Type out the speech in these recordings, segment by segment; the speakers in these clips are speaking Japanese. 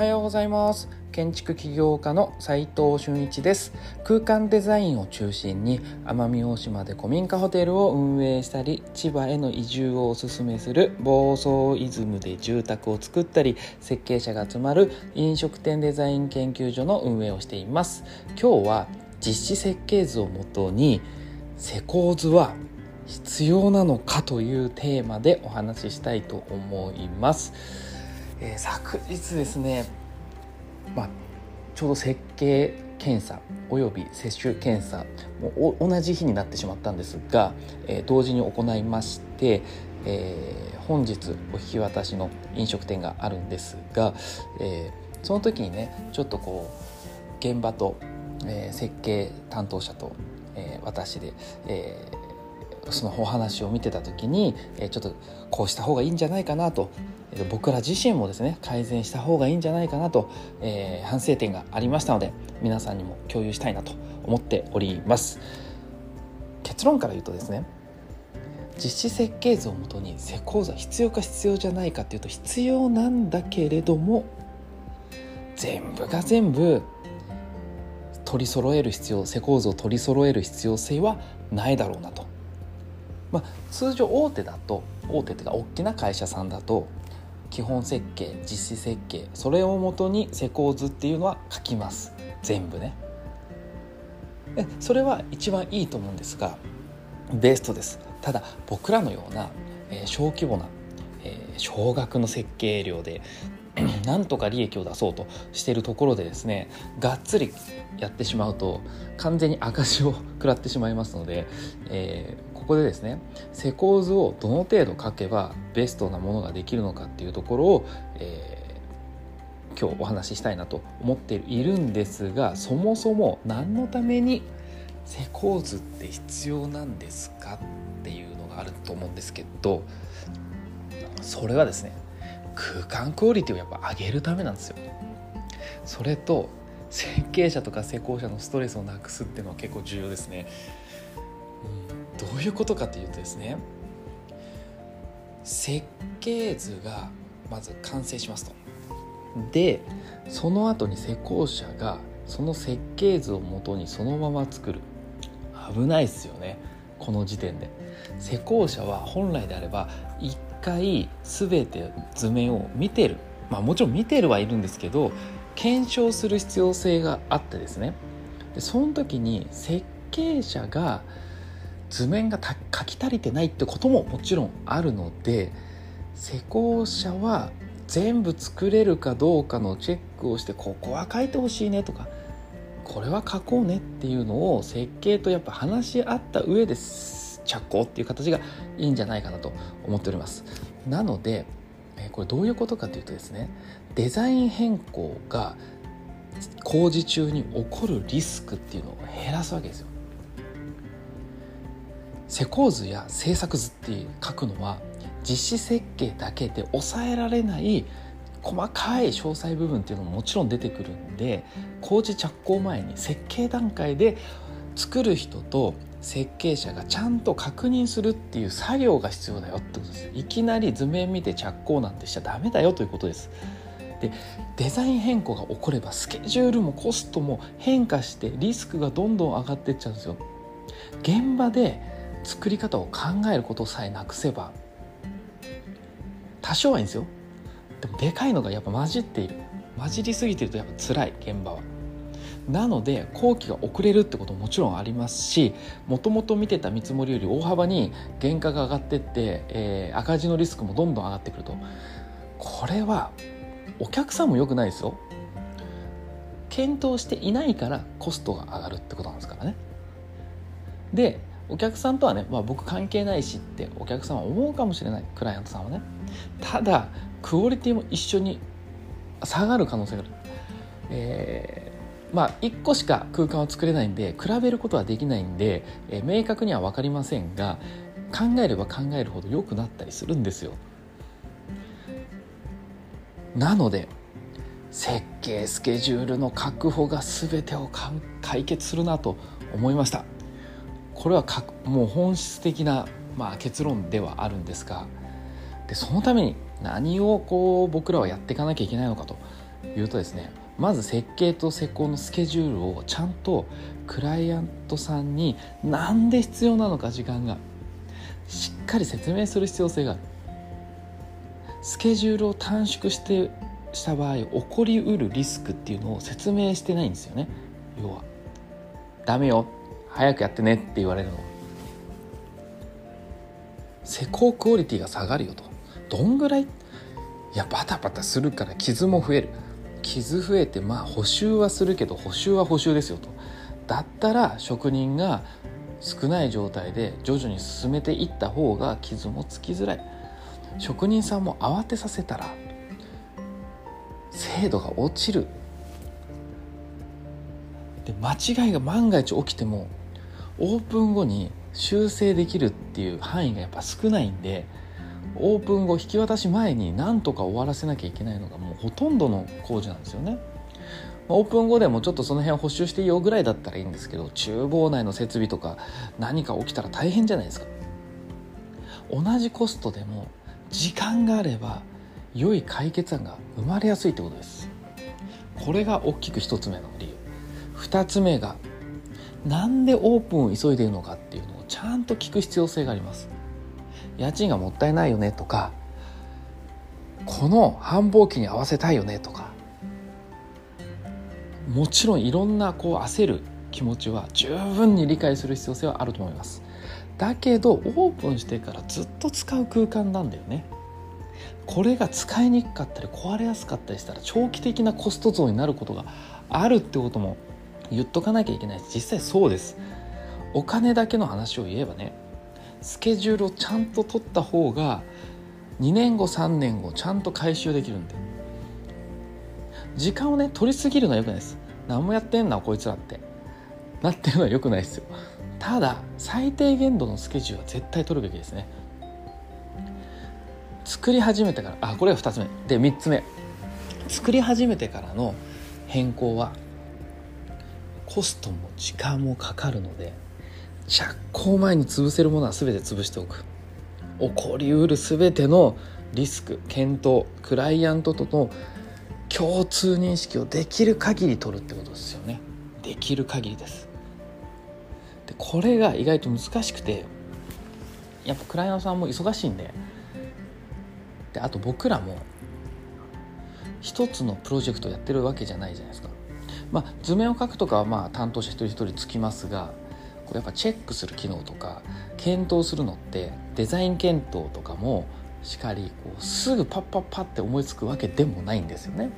はようございます。建築起業家の斉藤俊一です。空間デザインを中心に奄美大島で古民家ホテルを運営したり千葉への移住をおすすめする房総イズムで住宅を作ったり設計者が集まる飲食店デザイン研究所の運営をしています。今日は実施設計図をもとに施工図は必要なのかというテーマでお話ししたいと思います。えー、昨日ですね、まあ、ちょうど設計検査および接種検査も同じ日になってしまったんですが、えー、同時に行いまして、えー、本日お引き渡しの飲食店があるんですが、え、その時にねちょっとこう現場と、え、設計担当者と、えー、私で、えー、そのお話を見てた時に、えちょっとこうした方がいいんじゃないかなと、え僕ら自身もですね改善した方がいいんじゃないかなと、えー、反省点がありましたので皆さんにも共有したいなと思っております。結論から言うとですね実施設計図をもとに施工図は必要か必要じゃないかっていうと必要なんだけれども全部が全部取り揃える必要施工図を取り揃える必要性はないだろうなと。まあ、通常大手だと大手っていうか大きな会社さんだと基本設計実施設計それをもとに施工図っていうのは書きます。全部ね。それは一番いいと思うんですがベストです。ただ僕らのような、えー、小規模な、えー、少額の設計量で なんとか利益を出そうとしているところでですねがっつりやってしまうと完全に赤字を食らってしまいますので、えー、こでですね施工図をどの程度書けばベストなものができるのかっていうところを、えー、今日お話ししたいなと思っているんですがそもそも何のために施工図って必要なんですかっていうのがあると思うんですけどそれはですね空間クオリティをやっぱ上げるためなんですよ。それと設計者とか施工者のストレスをなくすっていうのは結構重要ですね。どういうことかというとですね設計図がまず完成しますと。でその後に施工者がその設計図をもとにそのまま作る。危ないですよねこの時点で。施工者は本来であれば一回全て図面を見てる。まあもちろん見てるはいるんですけど検証する必要性があってですね。でその時に設計者が図面が書き足りてないってことももちろんあるので施工者は全部作れるかどうかのチェックをしてここは書いてほしいねとかこれは書こうねっていうのを設計とやっぱ話し合った上で着工っていう形がいいんじゃないかなと思っております。なのでこれどういうことかというとですねデザイン変更が工事中に起こるリスクっていうのを減らすわけですよ。施工図や制作図って書くのは実施設計だけで抑えられない細かい詳細部分っていうのももちろん出てくるんで工事着工前に設計段階で作る人と設計者がちゃんと確認するっていう作業が必要だよってことです。いきなり図面見て着工なんてしちゃダメだよということです。でデザイン変更が起こればスケジュールもコストも変化してリスクがどんどん上がってっちゃうんですよ。現場で作り方を考えることさえなくせば多少はいいんですよ。でもでかいのがやっぱ混じっている。混じりすぎてるとやっぱ辛い現場は。なので工期が遅れるってことももちろんありますしもともと見てた見積もりより大幅に原価が上がってって、えー、赤字のリスクもどんどん上がってくると。これはお客さんも良くないですよ。検討していないからコストが上がるってことなんですからね。でお客さんとはね、まあ、僕関係ないしってお客さんは思うかもしれないクライアントさんはね。ただクオリティも一緒に下がる可能性がある、えまあ、1個しか空間を作れないんで比べることはできないんで、え明確には分かりませんが考えれば考えるほど良くなったりするんですよ。なので設計スケジュールの確保が全てを解決するなと思いました。これはかもう本質的な、まあ、結論ではあるんですがでそのために何をこう僕らはやっていかなきゃいけないのかというとですねまず設計と施工のスケジュールをちゃんとクライアントさんに何で必要なのか時間がしっかり説明する必要性がある。スケジュールを短縮してした場合起こりうるリスクっていうのを説明してないんですよね。要はダメよ。早くやってねって言われるの。施工クオリティが下がるよと。どんぐらい？いやバタバタするから傷も増える。傷増えてまあ補修はするけど補修は補修ですよと。だったら職人が少ない状態で徐々に進めていった方が傷もつきづらい。職人さんも慌てさせたら精度が落ちる。で間違いが万が一起きてもオープン後に修正できるっていう範囲がやっぱ少ないんでオープン後引き渡し前に何とか終わらせなきゃいけないのがもうほとんどの工事なんですよね。オープン後でもちょっとその辺補修していいよぐらいだったらいいんですけど厨房内の設備とか何か起きたら大変じゃないですか。同じコストでも時間があれば良い解決案が生まれやすいってことです。これが大きく1つ目の理由。2つ目がなんでオープンを急いでいるのかっていうのをちゃんと聞く必要性があります。家賃がもったいないよねとかこの繁忙期に合わせたいよねとかもちろんいろんなこう焦る気持ちは十分に理解する必要性はあると思います。だけどオープンしてからずっと使う空間なんだよね。これが使いにくかったり壊れやすかったりしたら長期的なコスト増になることがあるってことも言っとかなきゃいけない実際そうです。お金だけの話を言えばねスケジュールをちゃんと取った方が2年後3年後ちゃんと回収できるんで時間をね取りすぎるのはよくないです。何もやってんなこいつらって。なってるのはよくないですよ。ただ最低限度のスケジュールは絶対取るべきですね。作り始めてからあこれが2つ目。で3つ目。作り始めてからの変更はコストも時間もかかるので着工前に潰せるものは全て潰しておく。起こりうる全てのリスク検討クライアントとの共通認識をできる限り取るってことですよね。できる限りです。でこれが意外と難しくてやっぱクライアントさんも忙しいんでであと僕らも一つのプロジェクトやってるわけじゃないじゃないですか。まあ図面を書くとかはまあ担当者一人一人つきますがこうやっぱチェックする機能とか検討するのってデザイン検討とかもしかりこうすぐパッパッパって思いつくわけでもないんですよね。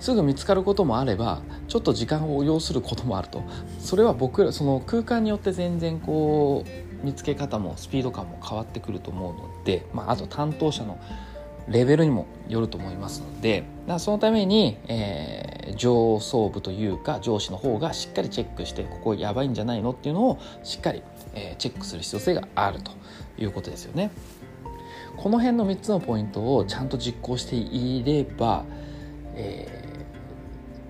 すぐ見つかることもあればちょっと時間を要することもあるとそれは僕らその空間によって全然こう見つけ方もスピード感も変わってくると思うので、まあ、あと担当者のレベルにもよると思いますのでそのために、えー、上層部というか上司の方がしっかりチェックしてここやばいんじゃないのっていうのをしっかり、えー、チェックする必要性があるということですよね。この辺の3つのポイントをちゃんと実行していれば、え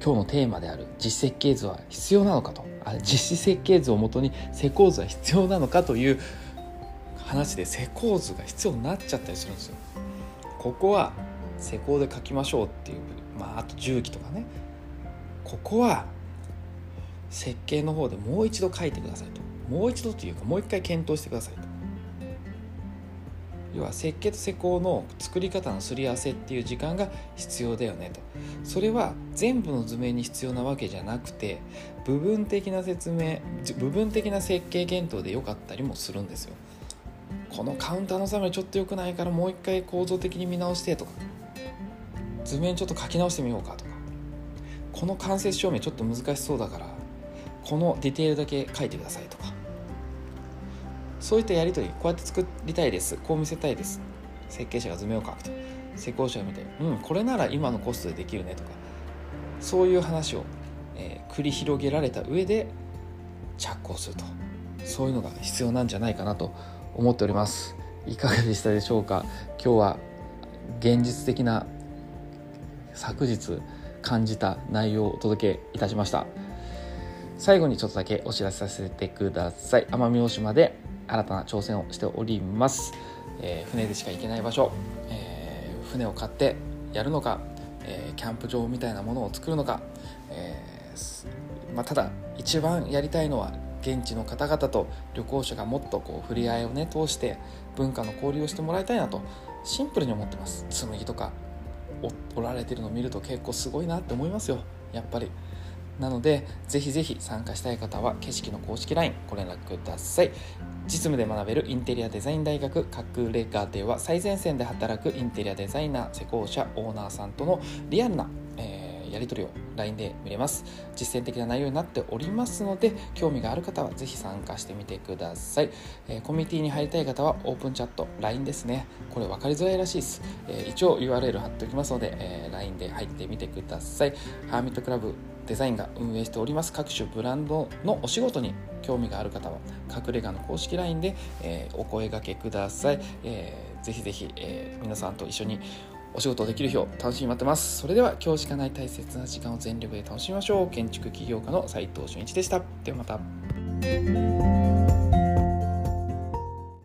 ー、今日のテーマである実設計図は必要なのかとあ実施設計図をもとに施工図は必要なのかという話で施工図が必要になっちゃったりするんですよ。ここは施工で書きましょうっていう、まあ、あと重機とかね。ここは設計の方でもう一度書いてくださいと。もう一度というかもう一回検討してくださいと。要は設計と施工の作り方のすり合わせっていう時間が必要だよねと。それは全部の図面に必要なわけじゃなくて部分的な説明部分的な設計検討でよかったりもするんですよ。このカウンターのサムちょっと良くないからもう一回構造的に見直してとか。図面ちょっと書き直してみようかとか。この間接照明ちょっと難しそうだからこのディテールだけ書いてくださいとか。そういったやり取りこうやって作りたいです。こう見せたいです。設計者が図面を描くと。施工者を見てうんこれなら今のコストでできるねとか。そういう話を、えー、繰り広げられた上で着工すると。そういうのが必要なんじゃないかなと思っております。いかがでしたでしょうか？今日は現実的な昨日感じた内容をお届けいたしました。最後にちょっとだけお知らせさせてください。奄美大島で新たな挑戦をしております、えー、船でしか行けない場所、えー、船を買ってやるのか。えー、キャンプ場みたいなものを作るのか、えー、まあ、ただ一番やりたいのは現地の方々と旅行者がもっとこう触れ合いをね通して文化の交流をしてもらいたいなとシンプルに思ってます。紬とかおられてるのを見ると結構すごいなって思いますよ。やっぱり。なのでぜひぜひ参加したい方は景色の公式 LINE ご連絡ください。実務で学べるインテリアデザイン大学隠れ家では最前線で働くインテリアデザイナー施工者オーナーさんとのリアルな、えーやり取りを LINE で見れます。実践的な内容になっておりますので興味がある方はぜひ参加してみてください、え、コミュニティに入りたい方はオープンチャット LINE ですね。これ分かりづらいらしいです、え、一応 URL 貼っておきますので、えー、LINE で入ってみてください。ハーミットクラブデザインが運営しております。各種ブランドのお仕事に興味がある方は隠れ家の公式 LINE で、え、お声がけください、えー、ぜひぜひ、え、皆さんと一緒にお仕事できる日を楽しみに待ってます。それでは今日しかない大切な時間を全力で楽しみましょう。建築起業家の斉藤俊一でした。ではまた。